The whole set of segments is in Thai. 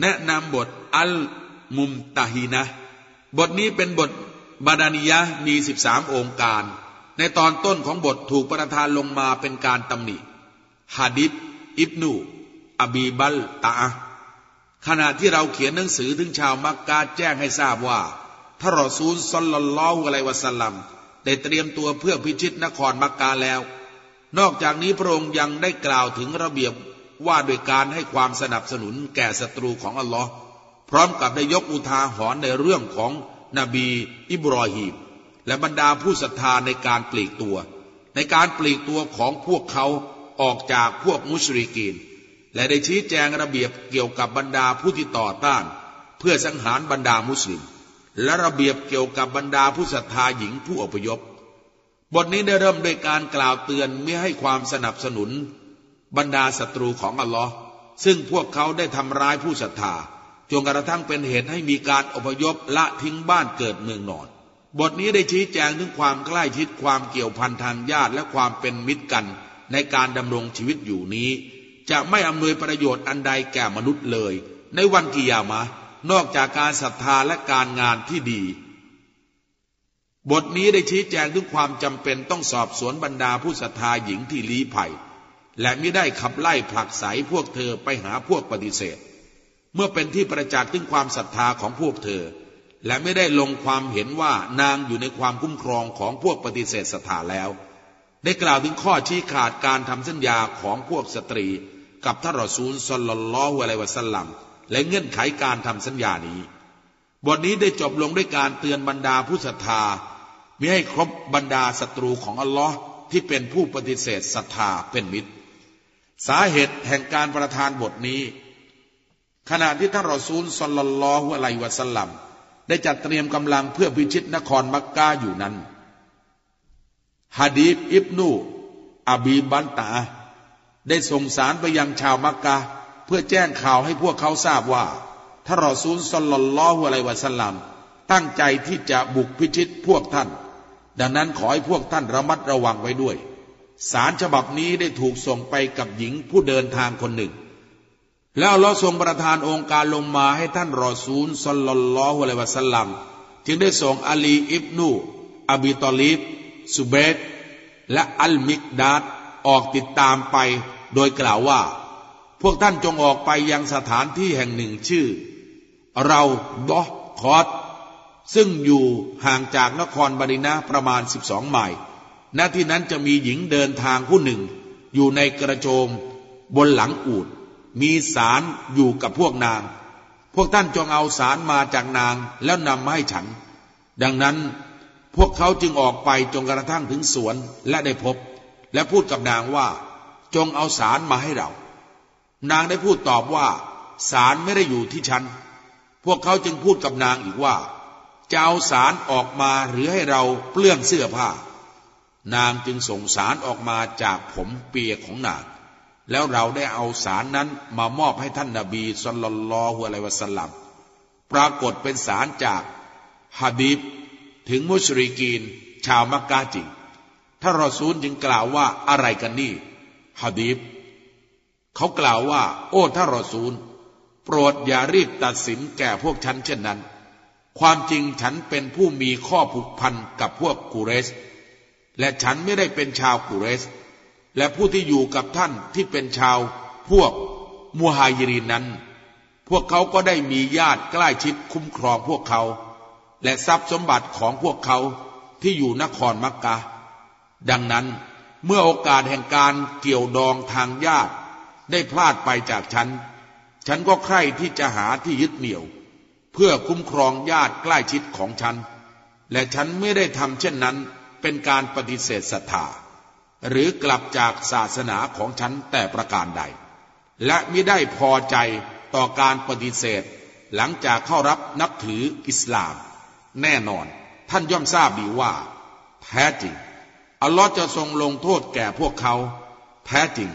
แนะนำบทอัลมุมตาฮีนะ บทนี้เป็นบทบาดานิยะมีสิบสามองค์การ ในตอนต้นของบทถูกประทานลงมาเป็นการตำหนิฮะดิษอิบนูอบีบัลตาขณะที่เราเขียนหนังสือถึงชาวมักกะแจ้งให้ทราบว่าท่านรอซูลซอลลัลลอฮุอะลัยวะสัลลัมได้เตรียมตัวเพื่อพิชิตนครมักกะแล้ว นอกจากนี้พระองค์ยังได้กล่าวถึงระเบียบ ว่าโดยการให้ความสนับสนุนแก่ศัตรูของอัลลอฮ์พร้อมกับได้ยกอุทาหรณ์ในเรื่องของนบีอิบรอฮีมและบรรดาผู้ศรัทธาในการปลีกตัว ในการปลีกตัวของพวกเขาออกจากพวกมุชริกีน และได้ชี้แจงระเบียบเกี่ยวกับบรรดาผู้ที่ต่อต้าน เพื่อสังหารบรรดามุสลิม และระเบียบเกี่ยวกับบรรดาผู้ศรัทธาหญิงผู้อพยพ บทนี้ได้เริ่มด้วยการกล่าวเตือนไม่ให้ความสนับสนุน บรรดาศัตรูของอัลลอฮ์ซึ่งพวกเขาได้ทำร้ายผู้ศรัทธาจนกระทั่งเป็นเหตุให้มีการอพยพละทิ้งบ้านเกิดเมืองนอน บทนี้ได้ชี้แจงถึงความใกล้ชิดความเกี่ยวพันทางญาติและความเป็นมิตรกันในการดำรงชีวิตอยู่นี้ จะไม่อำนวยประโยชน์อันใดแก่มนุษย์เลย ในวันกิยามะ นอกจากการศรัทธาและการงานที่ดี บทนี้ได้ชี้แจงถึงความจำเป็นต้องสอบสวนบรรดาผู้ศรัทธาหญิงที่ลี้ภัย และไม่ได้ขับไล่ผลักไสพวกเธอไปหาพวกปฏิเสธ เมื่อเป็นที่ประจักษ์ถึงความศรัทธาของพวกเธอ และไม่ได้ลงความเห็นว่านางอยู่ในความคุ้มครองของพวกปฏิเสธศรัทธาแล้ว ได้กล่าวถึงข้อชี้ขาดการทำสัญญาของพวกสตรี กับท่านรอซูลสลลลอฮุอะลัยวะสัลลัมและเงื่อนไขการทำสัญญานี้ บทนี้ได้จบลงด้วยการเตือนบรรดาผู้ศรัทธาไม่ให้ครบบรรดาศัตรูของอัลลอฮ์ที่เป็นผู้ปฏิเสธศรัทธาเป็นมิตร สาเหตุแห่งการประทานบทนี้ ขณะที่ท่านรอซูลสลลัลลอฮุอะลัยวะสัลลัมได้จัดเตรียมกำลังเพื่อพิชิตนครมักกะอยู่นั้นฮะดีบอิบนูอบีบันตา ได้ส่งสารไปยังชาวมักกะเพื่อแจ้งข่าวให้พวกเขาทราบว่าท่านรอซูลสลลัลลอฮุอะลัยวะสัลลัมตั้งใจที่จะบุกพิชิตพวกท่าน ดังนั้นขอให้พวกท่านระมัดระวังไว้ด้วย สารฉบับนี้ได้ถูกส่งไปกับหญิงผู้เดินทางคนหนึ่ง แล้วเราทรงประทานองค์การลงมาให้ท่านรอซูลสลลลอฮุอะลัยวะสัลลัมจึงได้ส่งอาลีอิบนูอบีตอลีบสุเบตและอัลมิกดาดออกติดตามไปโดยกล่าวว่า พวกท่านจงออกไปยังสถานที่แห่งหนึ่งชื่อ เราดอคอตซึ่งอยู่ห่างจากนครบาดินาประมาณสิบสองไมล์ ณที่นั้นจะมีหญิงเดินทางผู้หนึ่ง อยู่ในกระโจม บนหลังอูดมีสารอยู่กับพวกนาง พวกท่านจงเอาสารมาจากนางแล้วนำมาให้ฉัน ดังนั้นพวกเขาจึงออกไปจนกระทั่งถึงสวนและได้พบ และพูดกับนางว่า จงเอาสารมาให้เรา นางได้พูดตอบว่า สารไม่ได้อยู่ที่ฉัน พวกเขาจึงพูดกับนางอีกว่าจะเอาสารออกมาหรือให้เราเปลื้องเสื้อผ้า นางจึงส่งสารออกมาจากผมเปียกของนาง แล้วเราได้เอาสารนั้นมามอบให้ท่านนาบีสุลลัลลอฮุอะลัยวะสัลลัมปรากฏเป็นสารจากฮะบีบ ถึงมุชริกีน ชาวมักกะจริงท่านรอซูลจึงกล่าวว่าอะไรกันนี่ฮะบีบ เขากล่าวว่า โอ้ท่านรอซูล โปรดอย่ารีบตัดสินแก่พวกฉันเช่นนั้น ความจริงฉันเป็นผู้มีข้อผูกพันกับพวกกูเรส และฉันไม่ได้เป็นชาวกูเรส และผู้ที่อยู่กับท่านที่เป็นชาว พวกมูฮายิรินนั้น พวกเขาก็ได้มีญาติใกล้ชิดคุ้มครองพวกเขา และทรัพย์สมบัติของพวกเขาที่อยู่นครมักกะ ดังนั้นเมื่อโอกาสแห่งการเกี่ยวดองทางญาติได้พลาดไปจากฉัน ฉันก็ใคร่ที่จะหาที่ยึดเหนี่ยว เพื่อคุ้มครองญาติใกล้ชิดของฉัน และฉันไม่ได้ทำเช่นนั้น เป็นการปฏิเสธศรัทธาหรือกลับจากศาสนาของฉันแต่ประการใด และไม่ได้พอใจต่อการปฏิเสธ หลังจากเข้ารับนับถืออิสลาม แน่นอนท่านย่อมทราบดีว่า แท้จริง อัลลอฮ์จะทรงลงโทษแก่พวกเขา แท้จริง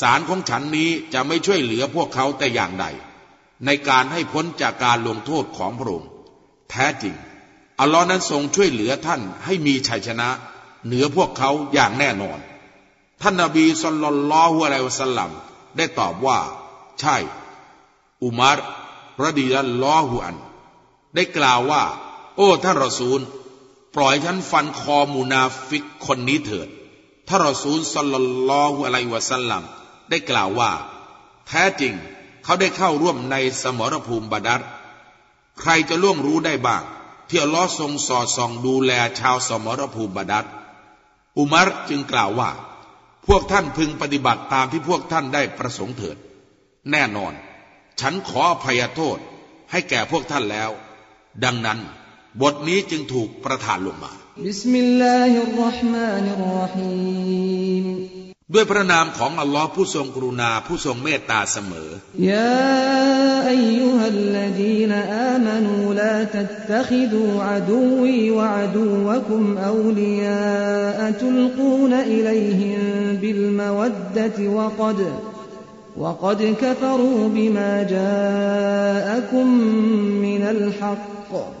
สารของฉันนี้จะไม่ช่วยเหลือพวกเขาแต่อย่างใด ในการให้พ้นจากการลงโทษของพระองค์แท้จริง อัลลอฮ์นั้นทรงช่วยเหลือท่านให้มีชัยชนะ เหนือพวกเขาอย่างแน่นอน ท่านนาบีสุลลัลลอฮุอะลัยวะสัลลัมได้ตอบว่า ใช่ อุมารรดิยัลลอฮุอัน ได้กล่าวว่า โอ้ท่านรอซูล ปล่อยฉันฟันคอมุนาฟิกคนนี้เถิดท่านรอซูล صلى الله عليه وسلمได้กล่าวว่า แท้จริงเขาได้เข้าร่วมในสมรภูมิบาดัรใครจะล่วงรู้ได้บ้าง ที่อัลลอฮ์ทรงสอดส่องดูแลชาวสมรภูมิบาดัรอุมารจึงกล่าวว่า พวกท่านพึงปฏิบัติตามที่พวกท่านได้ประสงค์เถิด แน่นอน ฉันขออภัยโทษให้แก่พวกท่านแล้ว ดังนั้น บทนี้จึงถูกประทานลงมาบิสมิลลาฮิรราะห์มานิรราะฮีม ด้วยพระนามของอัลลอฮ์ผู้ทรงกรุณาผู้ทรงเมตตาเสมอยาอัยยุฮัลลดีนอามานูลาตัตตคิดูอาดูวีวะอาดูวะคุมอูลียาตุลกูนอิลัยฮิมบิลมวัดดะติวะกด وقد كفروا بما جاءكم من الحق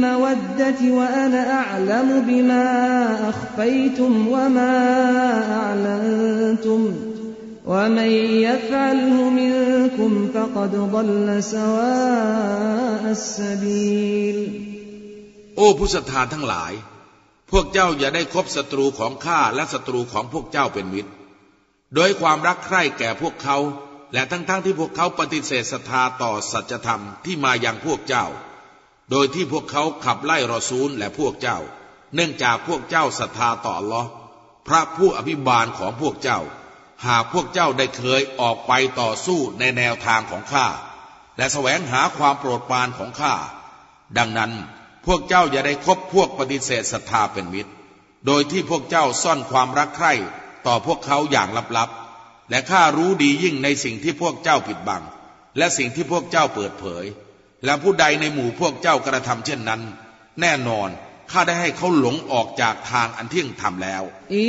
بالمودة وأنا أعلم بما أخفيتم وما أعلنتم ومن يفعله منكم فقد ضل سواء السبيل โอ้ผู้ศรัทธาทั้งหลาย พวกเจ้าอย่าได้คบศัตรูของข้าและศัตรูของพวกเจ้าเป็นมิตร โดยความรักใคร่แก่พวกเขาและทั้งๆทที่พวกเขาปฏิเสธศรัทธาต่อสัจธรรมที่มาอย่างพวกเจ้า โดยที่พวกเขาขับไล่รอซูลและพวกเจ้า เนื่องจากพวกเจ้าศรัทธาต่อลอพระผู้อภิบาลของพวกเจ้า หากพวกเจ้าได้เคยออกไปต่อสู้ในแนวทางของข้า และแสวงหาความโปรดปรานของข้า ดังนั้นพวกเจ้าอย่าได้คบพวกปฏิเสธศรัทธาเป็นมิตร โดยที่พวกเจ้าซ่อนความรักใคร่ต่อพวกเขาอย่างลับๆ และข้ารู้ดียิ่งในสิ่งที่พวกเจ้าปิดบัง และสิ่งที่พวกเจ้าเปิดเผย และผู้ใดในหมู่พวกเจ้ากระทำเช่นนั้น แน่นอนข้าได้ให้เขาหลงออกจากทางอันเที่ยงธรรมแล้วอี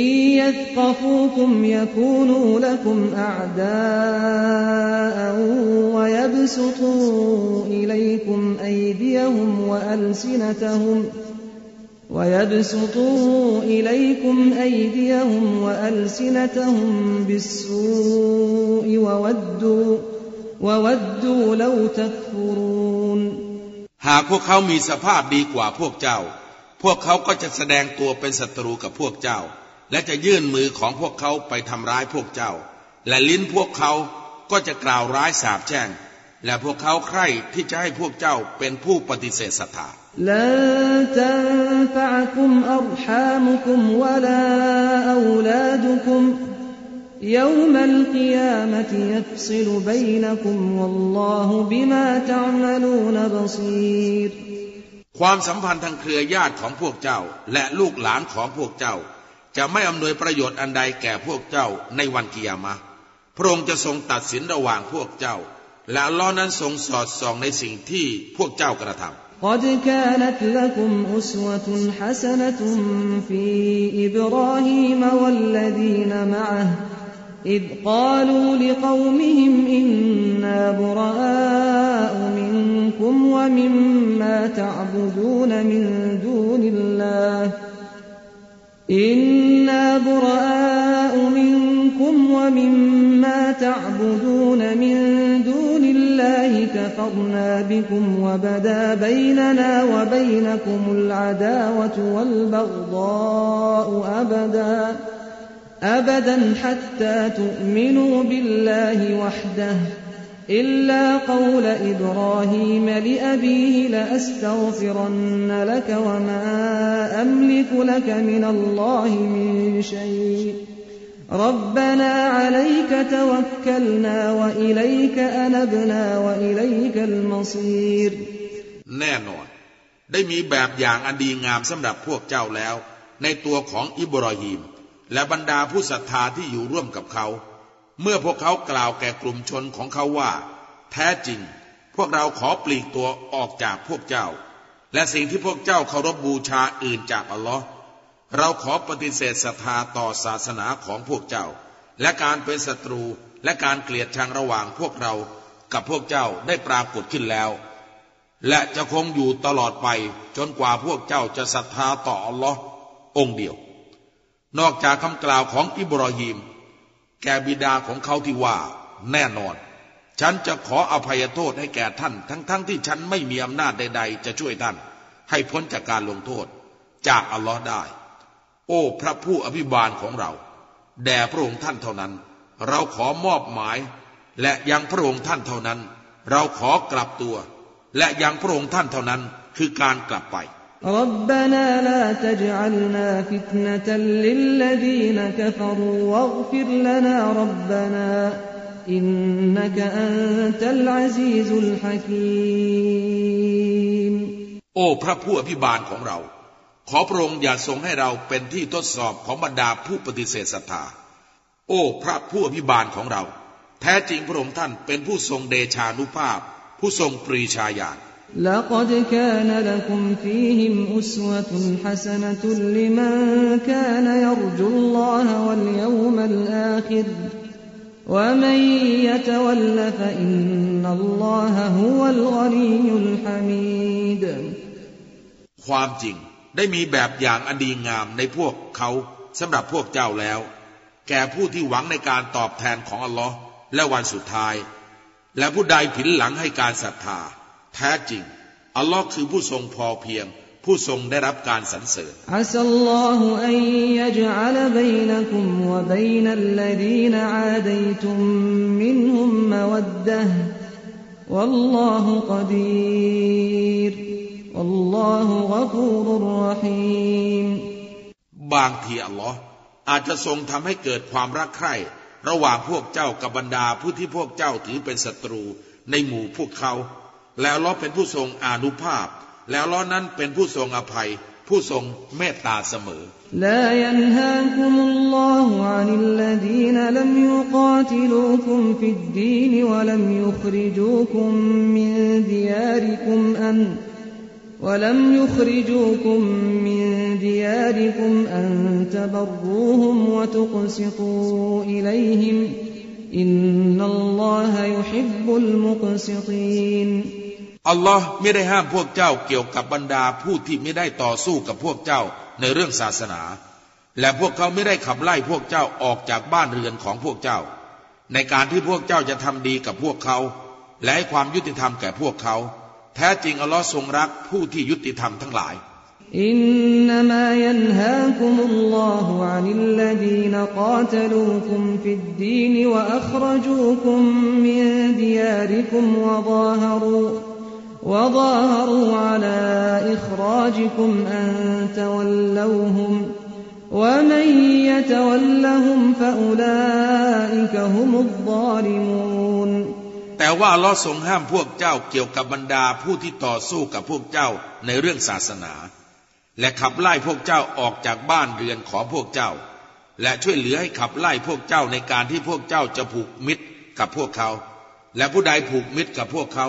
ويبسطوا إليكم أيديهم وألسنتهم بالسوء وودوا وودوا لو تكفرون หากพวกเขามีสภาพดีกว่าพวกเจ้า พวกเขาก็จะแสดงตัวเป็นศัตรูกับพวกเจ้า และจะยื่นมือของพวกเขาไปทำร้ายพวกเจ้า และลิ้นพวกเขาก็จะกล่าวร้ายสาบแช่ง และพวกเขาใคร่ที่จะให้พวกเจ้าเป็นผู้ปฏิเสธศรัทธา لن تنفعكم أرحامكم ولا أولادكم يوم القيامة يفصل بينكم والله بما تعملون بصير ความสัมพันธ์ทางเครือญาติของพวกเจ้า และลูกหลานของพวกเจ้า จะไม่อำนวยประโยชน์อันใดแก่พวกเจ้าในวันกิยามะพระองค์จะทรงตัดสินระหว่างพวกเจ้า และล้อนั้นทรงสอดส่องในสิ่งที่พวกเจ้ากระทำ قد كانت لكم أسوة حسنة في إبراهيم والذين معه إذ قالوا لقومهم إنا براء منكم ومما تعبدون من دون الله. إنا براء منكم ومما تعبدون من دون الله كفرنا بكم وبدا بيننا وبينكم العداوة والبغضاء أبدا. أبدا حتى تؤمنوا بالله وحده إلا قول إبراهيم لأبيه لأستغفرن لك وما أملك لك من الله من شيء ربنا عليك توكلنا وإليك أنبنا وإليك المصير แน่นอน ได้มีแบบอย่างอันดีงามสำหรับพวกเจ้าแล้ว ในตัวของอิบรอฮีม และบรรดาผู้ศรัทธาที่อยู่ร่วมกับเขา เมื่อพวกเขากล่าวแก่กลุ่มชนของเขาว่า แท้จริง พวกเราขอปลีกตัวออกจากพวกเจ้า และสิ่งที่พวกเจ้าเคารพบบูชาอื่นจากอัลลอฮ์เราขอปฏิเสธศรัทธาต่อศาสนาของพวกเจ้า และการเป็นศัตรูและการเกลียดชังระหว่างพวกเรากับพวกเจ้าได้ปรากฏขึ้นแล้ว และจะคงอยู่ตลอดไปจนกว่าพวกเจ้าจะศรัทธาต่ออัลลอฮ์องเดียว นอกจากคำกล่าวของอิบรอฮีมแกบิดาของเขาที่ว่า แน่นอน ฉันจะขออภัยโทษให้แก่ท่าน ทั้งๆทที่ฉันไม่มีอำนาจใด ๆ จะช่วยท่าน ให้พ้นจากการลงโทษ จากอัลลอฮ์ได้ โอ้พระผู้อภิบาลของเรา แด่พระองค์ท่านเท่านั้น เราขอมอบหมาย และยังพระองค์ท่านเท่านั้น เราขอกลับตัว และยังพระองค์ท่านเท่านั้นคือการกลับไป ربنا لا تجعلنا فتنة للذين كفروا واغفر لنا ربنا إنك أنت العزيز الحكيم โอ้พระผู้อภิบาลของเรา ขอพระองค์อย่าทรงให้เราเป็นที่ทดสอบของบรรดาผู้ปฏิเสธศรัทธา โอ้พระผู้อภิบาลของเรา แท้จริงพระองค์ท่านเป็นผู้ทรงเดชานุภาพ ผู้ทรงปรีชาญาณ لقد كان لكم فيهم أسوة حسنة لمن كان يرجو الله واليوم الآخر ومن يتول فإن الله هو الغني الحميد ความจริงได้มีแบบอย่างอันดีงามในพวกเขาสำหรับพวกเจ้าแล้ว แก่ผู้ที่หวังในการตอบแทนของอัลลอฮ์และวันสุดท้าย และผู้ใดผินหลังให้การศรัทธา แท้จริง อัลลอฮ์คือผู้ทรงพอเพียง ผู้ทรงได้รับการสรรเสริญอัลลอฮุอัยยะจัลบัยนคุมวะบัยนัลลดีนอาดัยตุมมินฮุมมวัดดะวัลลอฮุกดีรวัลลอฮุกฟูรุรรหีมบางทีอัลลอฮ์อาจจะทรงทำให้เกิดความรักใคร่ระหว่างพวกเจ้ากับบรรดาผู้ที่พวกเจ้าถือเป็นศัตรูในหมู่พวกเขา แล้วอัลลอฮ์เป็นผู้ทรงอานุภาพ แล้วอัลลอฮ์นั้นเป็นผู้ทรงอภัย ผู้ทรงเมตตาเสมอ لا ينهاكم الله عن الذين لم يقاتلوكم في الدين ولم يخرجوكم من دياركم أن ولم يخرجوكم من دياركم أن تبروهم وتقسطوا إليهم إن الله يحب المقسطين อัลลอฮ์ไม่ได้ห้ามพวกเจ้าเกี่ยวกับบรรดาผู้ที่ไม่ได้ต่อสู้กับพวกเจ้าในเรื่องศาสนา และพวกเขาไม่ได้ขับไล่พวกเจ้าออกจากบ้านเรือนของพวกเจ้า ในการที่พวกเจ้าจะทำดีกับพวกเขา และให้ความยุติธรรมแก่พวกเขา แท้จริงอัลลอฮ์ทรงรักผู้ที่ยุติธรรมทั้งหลายอินนามะยันฮาคุมุลลอฮุอานิลลดีนกาตลูคุมฟิดดีนวะอัครจูคุมมินดิยาริคุมวะฎาฮรู وظاهروا على إخراجكم أن تولوهم ومن يتولهم فأولئك هم الظالمون แต่ว่าอัลลอฮ์ทรงห้ามพวกเจ้าเกี่ยวกับบรรดาผู้ที่ต่อสู้กับพวกเจ้าในเรื่องศาสนา และขับไล่พวกเจ้าออกจากบ้านเรือนของพวกเจ้า และช่วยเหลือให้ขับไล่พวกเจ้าในการที่พวกเจ้าจะผูกมิตรกับพวกเขา และผู้ใดผูกมิตรกับพวกเขา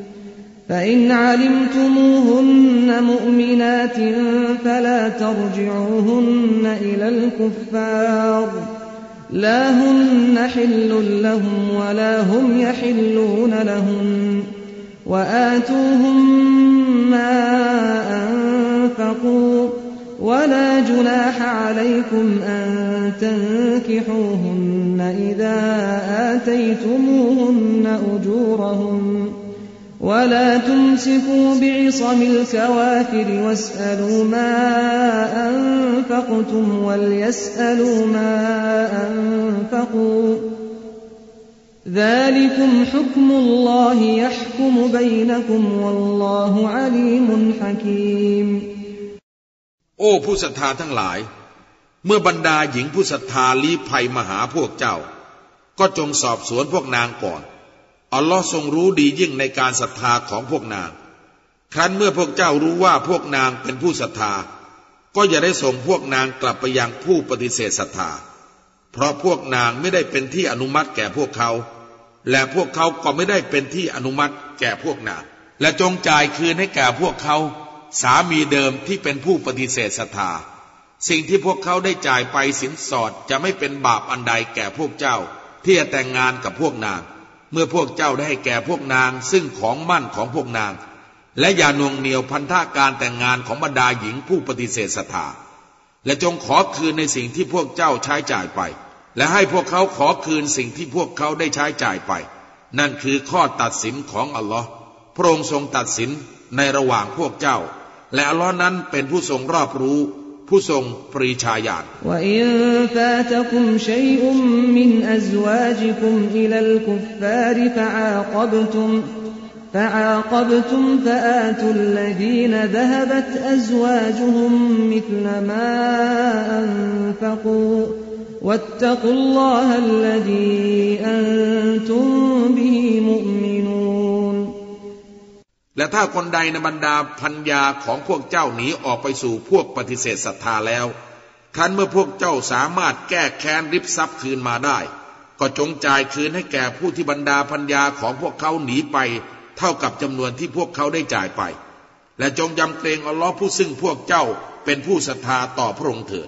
فإن علمتموهن مؤمنات فلا ترجعوهن إلى الكفار. لا هن حل لهم ولا هم يحلون لهن وآتوهم ما أنفقوا ولا جناح عليكم أن تنكحوهن إذا آتيتموهن أجورهن ولا تمسكوا بعصم الكوافر واسألوا ما أنفقتم وليسألوا ما أنفقوا ذلكم حكم الله يحكم بينكم والله عليم حكيم โอ้ผู้ศรัทธาทั้งหลาย เมื่อบรรดาหญิงผู้ศรัทธาลี้ภัยมาหาพวกเจ้า ก็จงสอบสวนพวกนางก่อน อัลลอฮ์ทรงรู้ดียิ่งในการศรัทธาของพวกนาง ครั้นเมื่อพวกเจ้ารู้ว่าพวกนางเป็นผู้ศรัทธา ก็อย่าได้ส่งพวกนางกลับไปยังผู้ปฏิเสธศรัทธา เพราะพวกนางไม่ได้เป็นที่อนุมัติแก่พวกเขา และพวกเขาก็ไม่ได้เป็นที่อนุมัติแก่พวกนาง และจงจ่ายคืนให้แก่พวกเขา สามีเดิมที่เป็นผู้ปฏิเสธศรัทธา สิ่งที่พวกเขาได้จ่ายไปสินสอดจะไม่เป็นบาปอันใดแก่พวกเจ้า ที่จะแต่งงานกับพวกนาง เมื่อพวกเจ้าได้แก่พวกนาง ซึ่งของมั่นของพวกนาง และอย่านวงเหนียวพันธะการแต่งงานของบรรดาหญิงผู้ปฏิเสธศรัทธาและจงขอคืนในสิ่งที่พวกเจ้าใช้จ่ายไป และให้พวกเขาขอคืนสิ่งที่พวกเขาได้ใช้จ่ายไป นั่นคือข้อตัดสินของอัลลอฮ์พระองค์ทรงตัดสินในระหว่างพวกเจ้า และอัลลอฮ์นั้นเป็นผู้ทรงรอบรู้ ผู้ทรงปรีชาญาณ وإن فاتكم شيء من أزواجكم إلى الكفار فعاقبتم فعاقبتم فآتوا الذين ذهبت أزواجهم مثل ما أنفقوا واتقوا الله الذي أنتم به مؤمنون และถ้าคนใดในบรรดาพัญญาของพวกเจ้าหนีออกไปสู่พวกปฏิเสธศรัทธาแล้วครั้นเมื่อพวกเจ้าสามารถแก้แค้นริบทรัพย์คืนมาได้ ก็จงจ่ายคืนให้แก่ผู้ที่บรรดาพัญญาของพวกเขาหนีไป เท่ากับจำนวนที่พวกเขาได้จ่ายไป และจงยำเกรงอัลลอฮ์ผู้ซึ่งพวกเจ้าเป็นผู้ศรัทธาต่อพระองค์เถิด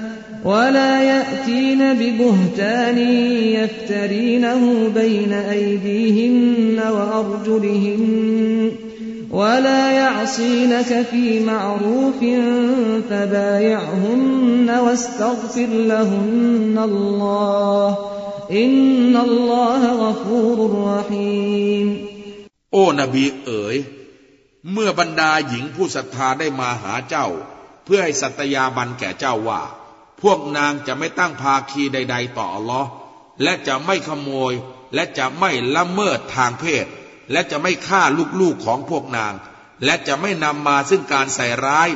ولا يأتين ببهتان يفترينه بين أيديهن وأرجلهن ولا يعصينك في معروف فبايعهن واستغفر لهن الله إن الله غفور رحيم โอ้นบีเอ๋ย เมื่อบรรดาหญิงผู้ศรัทธาได้มาหาเจ้า เพื่อให้สัตยาบันแก่เจ้าว่า พวกนางจะไม่ตั้งภาคีใด ๆ ต่ออัลลอฮ์และจะไม่ขโมย และจะไม่ละเมิดทางเพศ และจะไม่ฆ่าลูกๆของพวกนาง และจะไม่นำมาซึ่งการใส่ร้าย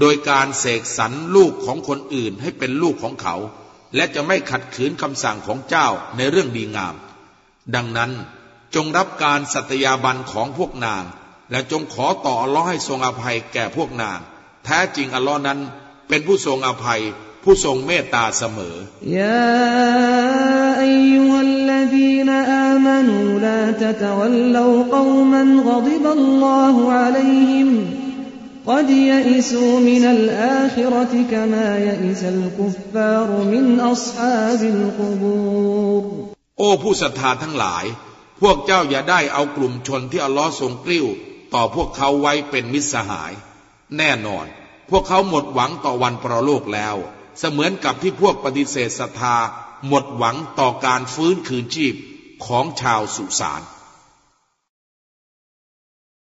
โดยการเสกสรรลูกของคนอื่นให้เป็นลูกของเขา และจะไม่ขัดขืนคำสั่งของเจ้าในเรื่องดีงาม ดังนั้นจงรับการสัตยาบันของพวกนาง และจงขอต่ออัลลอฮ์ให้ทรงอภัยแก่พวกนาง แท้จริงอัลลอฮ์นั้นเป็นผู้ทรงอภัย ผู้ทรงเมตตาเสมอยาอัยยุฮัลลดีนอามานูลาตะตะวัลลูกอมันกดิบัลลอฮุอะลัยฮิม قد يئسوا من الآخرة كما يئس الكفار من أصحاب القبور โอ้ผู้ศรัทธาทั้งหลาย พวกเจ้าอย่าได้เอากลุ่มชนที่อัลลอฮ์ทรงกลิ้วต่อพวกเขาไว้เป็นมิตรสหาย แน่นอน พวกเขาหมดหวังต่อวันประโลกแล้ว เสมือนกับที่พวกปฏิเสธศรัทธาหมดหวังต่อการฟื้นคืนชีพของชาวสุสาน